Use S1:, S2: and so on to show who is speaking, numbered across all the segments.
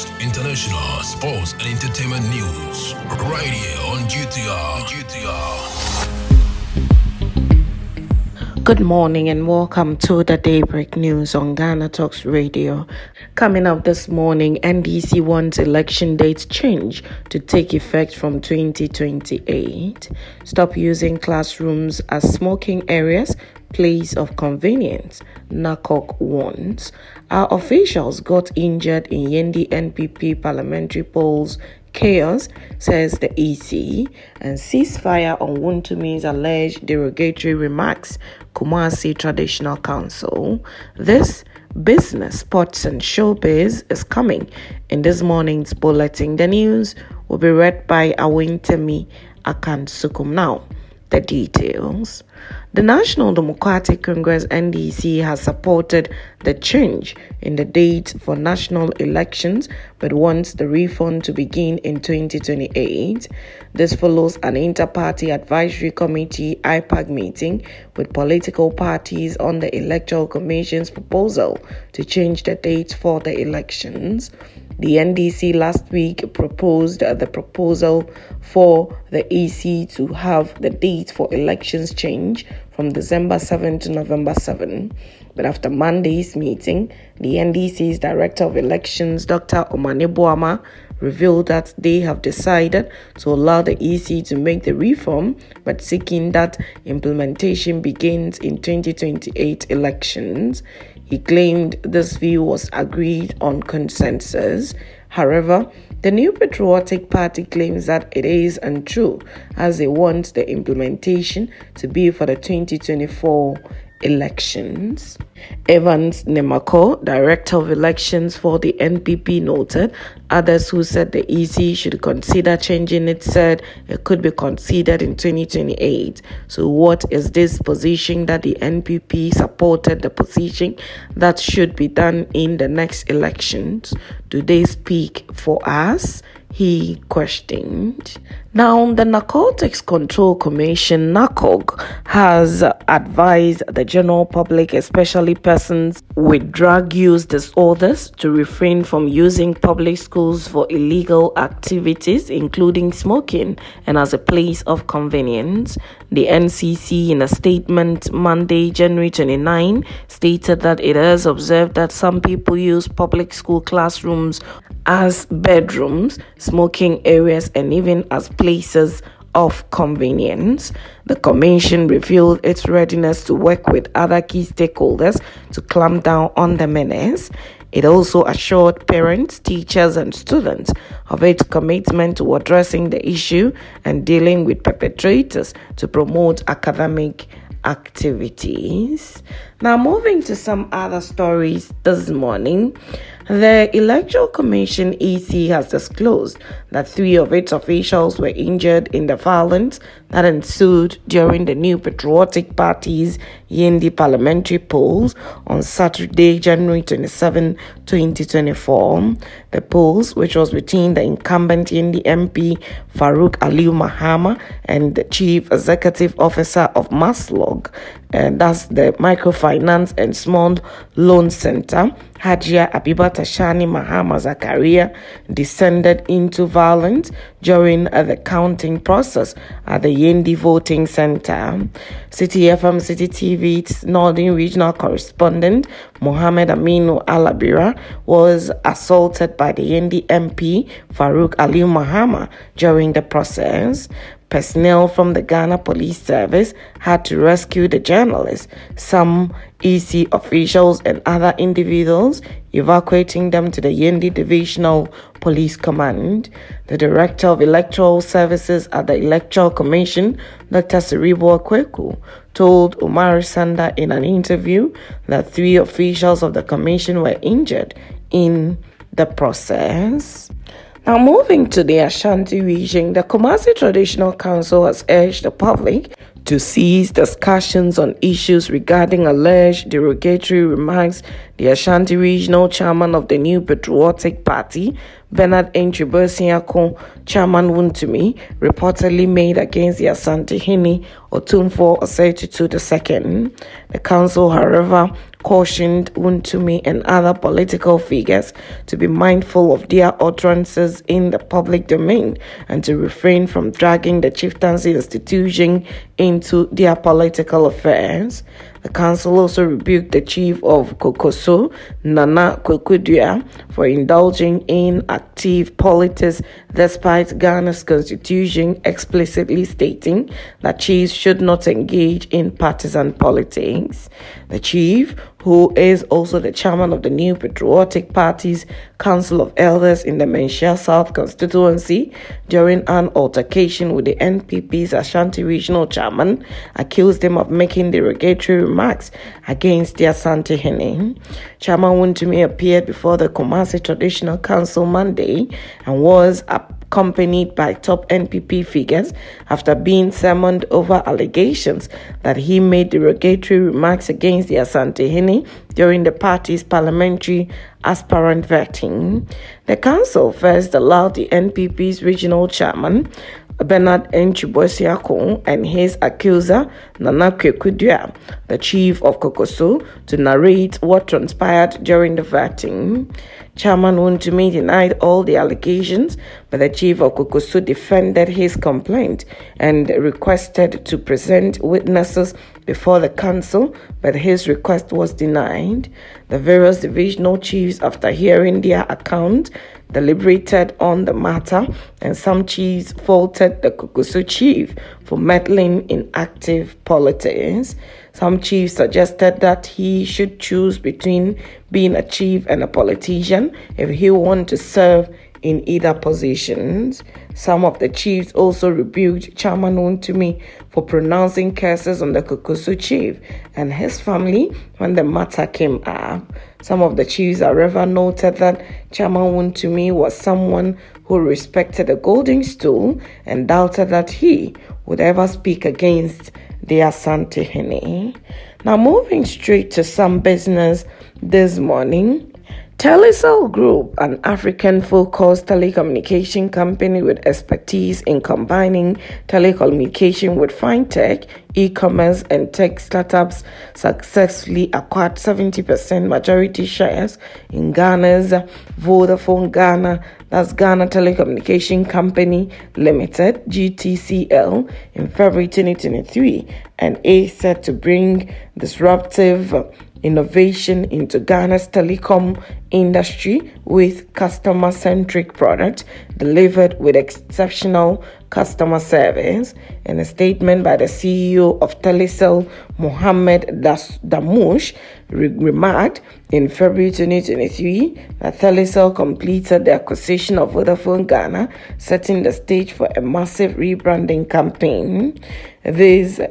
S1: latest international sports and entertainment news right here on GTR. GTR.
S2: Good morning and welcome to the Daybreak News on Ghana Talks Radio. Coming up this morning, NDC wants election dates change to take effect from 2028. Stop using classrooms as smoking areas, place of convenience, NACOC warns. Our officials got injured in Yendi NPP parliamentary polls Chaos, says the EC, and ceasefire on Wontumi's alleged derogatory remarks, Kumasi Traditional Council. This business, sports, and showbiz is coming in this morning's bulletin. The news will be read by Awintemi Akan Sukum. Now, the details. The National Democratic Congress NDC has supported the change in the date for national elections but wants the refund to begin in 2028. This follows an inter-party advisory committee IPAC meeting with political parties on the Electoral Commission's proposal to change the date for the elections. The NDC last week proposed uh, the proposal for the EC to have the date for elections change from December 7 to November 7. But after Monday's meeting, the NDC's Director of Elections, Dr. Omane Boamah, revealed that they have decided to allow the EC to make the reform, but seeking that implementation begins in 2028 elections. He claimed this view was agreed on consensus. However, the New Patriotic Party claims that it is untrue as they want the implementation to be for the 2024 elections. Evans Nimako, Director of Elections for the NPP, noted others who said the EC should consider changing it said it could be considered in 2028. So, what is this position that the NPP supported the position that should be done in the next elections? Do they speak for us? he questioned. Now, the Narcotics Control Commission, NACOC, has advised the general public, especially persons with drug use disorders, to refrain from using public schools for illegal activities, including smoking, and as a place of convenience. The NCC, in a statement Monday, January 29, stated that it has observed that some people use public school classrooms as bedrooms, smoking areas, and even as places of convenience. The Commission revealed its readiness to work with other key stakeholders to clamp down on the menace. It also assured parents, teachers, and students of its commitment to addressing the issue and dealing with perpetrators to promote academic activities. Now, moving to some other stories this morning. The Electoral Commission EC has disclosed that three of its officials were injured in the violence that ensued during the New Patriotic Party's Yendi parliamentary polls on Saturday, January 27, 2024. The polls, which was between the incumbent Yendi MP Farouk Aliu Mahama and the Chief Executive Officer of MASLOC, and that's the Microfinance and Small Loan Center, Hajia Abibata Shani Mahama Zakaria, descended into violence during uh, the counting process at the Yendi Voting Center. City FM City TV's Northern Regional Correspondent Mohammed Aminu Alabira was assaulted by the Yendi MP Farouk Aliu Mahama during the process. Personnel from the Ghana Police Service had to rescue the journalist, some EC officials and other individuals, evacuating them to the Yendi Divisional Police Command. The Director of Electoral Services at the Electoral Commission, Dr. Serebour Quaicoe, told Umaru Sanda in an interview that three officials of the Commission were injured in the process. Now, moving to the Ashanti region, the Kumasi Traditional Council has urged the public to cease discussions on issues regarding alleged derogatory remarks. The Ashanti Regional Chairman of the New Patriotic Party, Bernard Antwi Chairman Wontumi, reportedly made against the Asantehene Otumfuo Osei II. The council, however, cautioned Wontumi and other political figures to be mindful of their utterances in the public domain and to refrain from dragging the chieftaincy institution into their political affairs. The council also rebuked the chief of Kokoso, Nana Kwaku Duah, for indulging in active politics despite Ghana's constitution explicitly stating that chiefs should not engage in partisan politics. The chief, who is also the chairman of the New Patriotic Party's Council of Elders in the Manhyia South constituency, during an altercation with the NPP's Ashanti Regional Chairman, accused him of making derogatory remarks against the Asantehene. Chairman Wontumi appeared before the Kumasi Traditional Council Monday and was accompanied by top NPP figures after being summoned over allegations that he made derogatory remarks against the Asantehene during the party's parliamentary aspirant vetting. The council first allowed the NPP's regional chairman, Bernard Antwi Boasiako and his accuser, Nana Kwaku Duah, the chief of Kokoso, to narrate what transpired during the vetting. Chairman Wontumi denied all the allegations, but the chief of Kokoso defended his complaint and requested to present witnesses before the council, but his request was denied. The various divisional chiefs, after hearing their account, deliberated on the matter, and some chiefs faulted the Kokoso chief for meddling in active politics. Some chiefs suggested that he should choose between being a chief and a politician if he wanted to serve in either positions. Some of the chiefs also rebuked Chairman Wontumi for pronouncing curses on the Kokoso chief and his family when the matter came up. Some of the chiefs, however, noted that Chairman Wontumi was someone who respected the golden stool and doubted that he would ever speak against the Asantehene. Now, moving straight to some business this morning. Telecel Group, an African focused telecommunication company with expertise in combining telecommunication with fintech, e commerce, and tech startups, successfully acquired 70% majority shares in Ghana's Vodafone Ghana, that's Ghana Telecommunication Company Limited, GTCL, in February 2023, and is set to bring disruptive innovation into Ghana's telecom industry with customer centric products delivered with exceptional customer service. In a statement by the CEO of Telecel, Mohamed Damush, re- remarked in February 2023 that Telecel completed the acquisition of Vodafone Ghana, setting the stage for a massive rebranding campaign. This uh,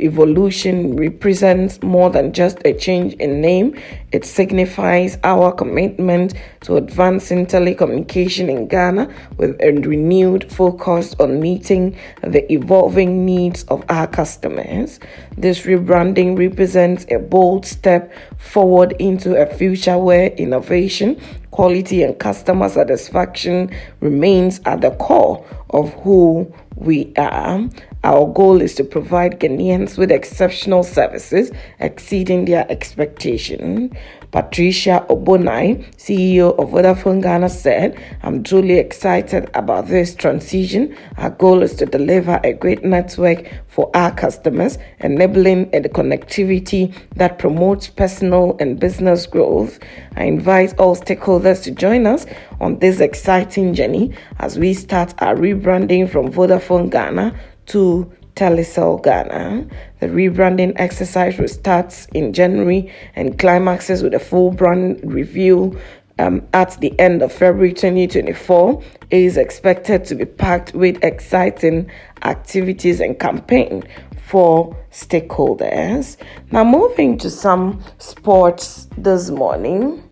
S2: evolution represents more than just a change in name, it signifies our commitment to advancing telecommunication in Ghana with a renewed focus on meeting the evolving needs of our customers. This rebranding represents a bold step forward into a future where innovation, quality, and customer satisfaction remains at the core of who we are. Our goal is to provide Ghanaians with exceptional services exceeding their expectation. Patricia Obo-Nai, CEO of Vodafone Ghana, said, I'm truly excited about this transition. Our goal is to deliver a great network for our customers, enabling a connectivity that promotes personal and business growth. I invite all stakeholders to join us on this exciting journey as we start our rebranding from Vodafone Ghana to Telecel Ghana. The rebranding exercise will start in January and climaxes with a full brand review um, at the end of February 2024 is expected to be packed with exciting activities and campaign for stakeholders. Now, moving to some sports this morning.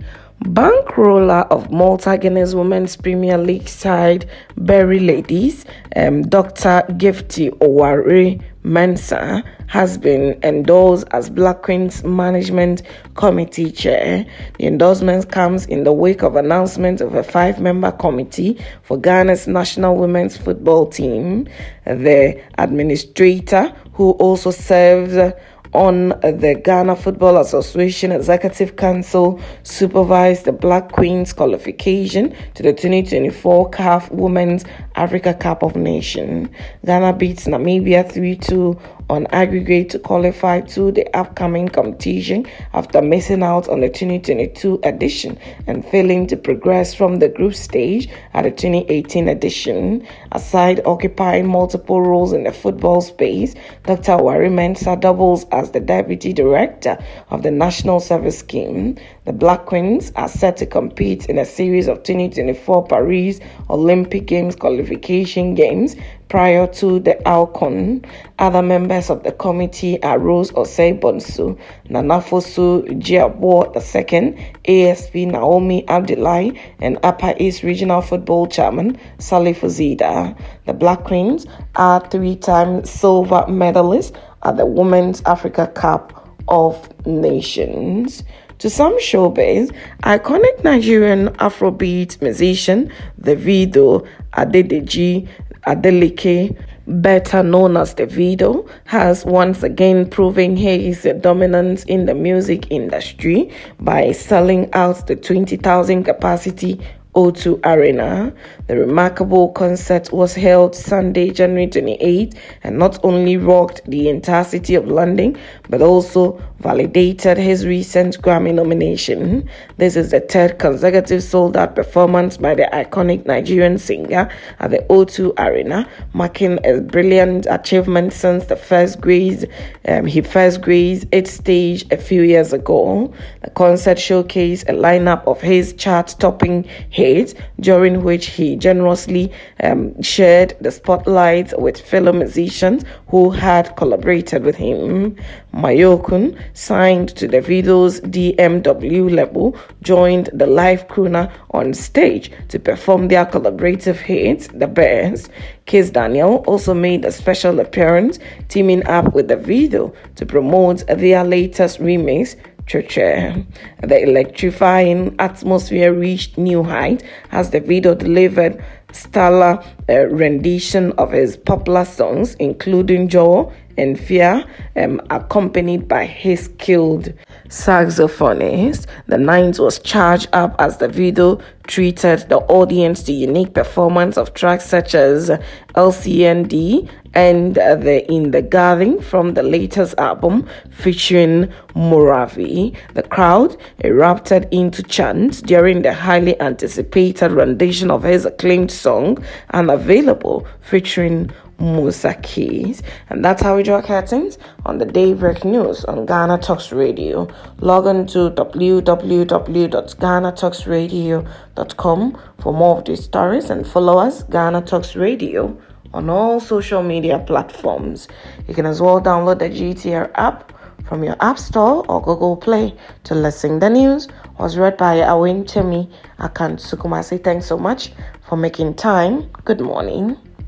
S2: Bankroller of Malta Guinness Women's Premier League side Berry Ladies, um, Dr. Gifty Oware Mensah has been endorsed as Black Queen's Management Committee Chair. The endorsement comes in the wake of announcement of a five-member committee for Ghana's national women's football team. The administrator, who also serves on the Ghana Football Association Executive Council supervised the Black Queens qualification to the 2024 CAF Women's Africa Cup of Nations. Ghana beats Namibia 3 2 on aggregate to qualify to the upcoming competition after missing out on the 2022 edition and failing to progress from the group stage at the 2018 edition. Aside occupying multiple roles in the football space, Dr. Oware Mensah doubles as the deputy director of the National Service Scheme. The Black Queens are set to compete in a series of 2024 Paris Olympic Games qualification games prior to the ALCON. Other members of the committee are Rose Osei Bonsu, Nanafosu Jiabo II, ASP Naomi Abdullahi, and Upper East Regional Football Chairman Salifu Zida. The Black Queens are three-time silver medalists at the Women's Africa Cup of Nations. To some showbiz, iconic Nigerian Afrobeat musician Davido Adedeji Adeleke, better known as Davido, has once again proven his dominance in the music industry by selling out the 20,000 capacity O2 Arena. The remarkable concert was held Sunday, January 28, and not only rocked the entire city of London, but also validated his recent Grammy nomination. This is the third consecutive sold out performance by the iconic Nigerian singer at the O2 Arena, marking a brilliant achievement since the first grace, um, he first graced its stage a few years ago. The concert showcased a lineup of his chart topping hits, during which he generously um, shared the spotlight with fellow musicians who had collaborated with him. Mayorkun, signed to the Davido's DMW label, joined the live crooner on stage to perform their collaborative hit, The Best. Kiss Daniel also made a special appearance, teaming up with the Davido to promote their latest remix, Cheche. The electrifying atmosphere reached new height as Davido delivered stellar uh, rendition of his popular songs, including Joe and Fear, um, accompanied by his skilled saxophonist. The Nines was charged up as Davido treated the audience to unique performance of tracks such as LCND and the In the Garden from the latest album featuring Morravey. The crowd erupted into chants during the highly anticipated rendition of his acclaimed song Unavailable featuring Musa Keys. And that's how we draw curtains on the Daybreak News on Ghana Talks Radio. Log on to www.ghanatalksradio.com for more of these stories and follow us, Ghana Talks Radio, on all social media platforms. You can as well download the GTR app from your App Store or Google Play to listen. The news was read by Awentemi Akan Sukumasi. Thanks so much for making time. Good morning.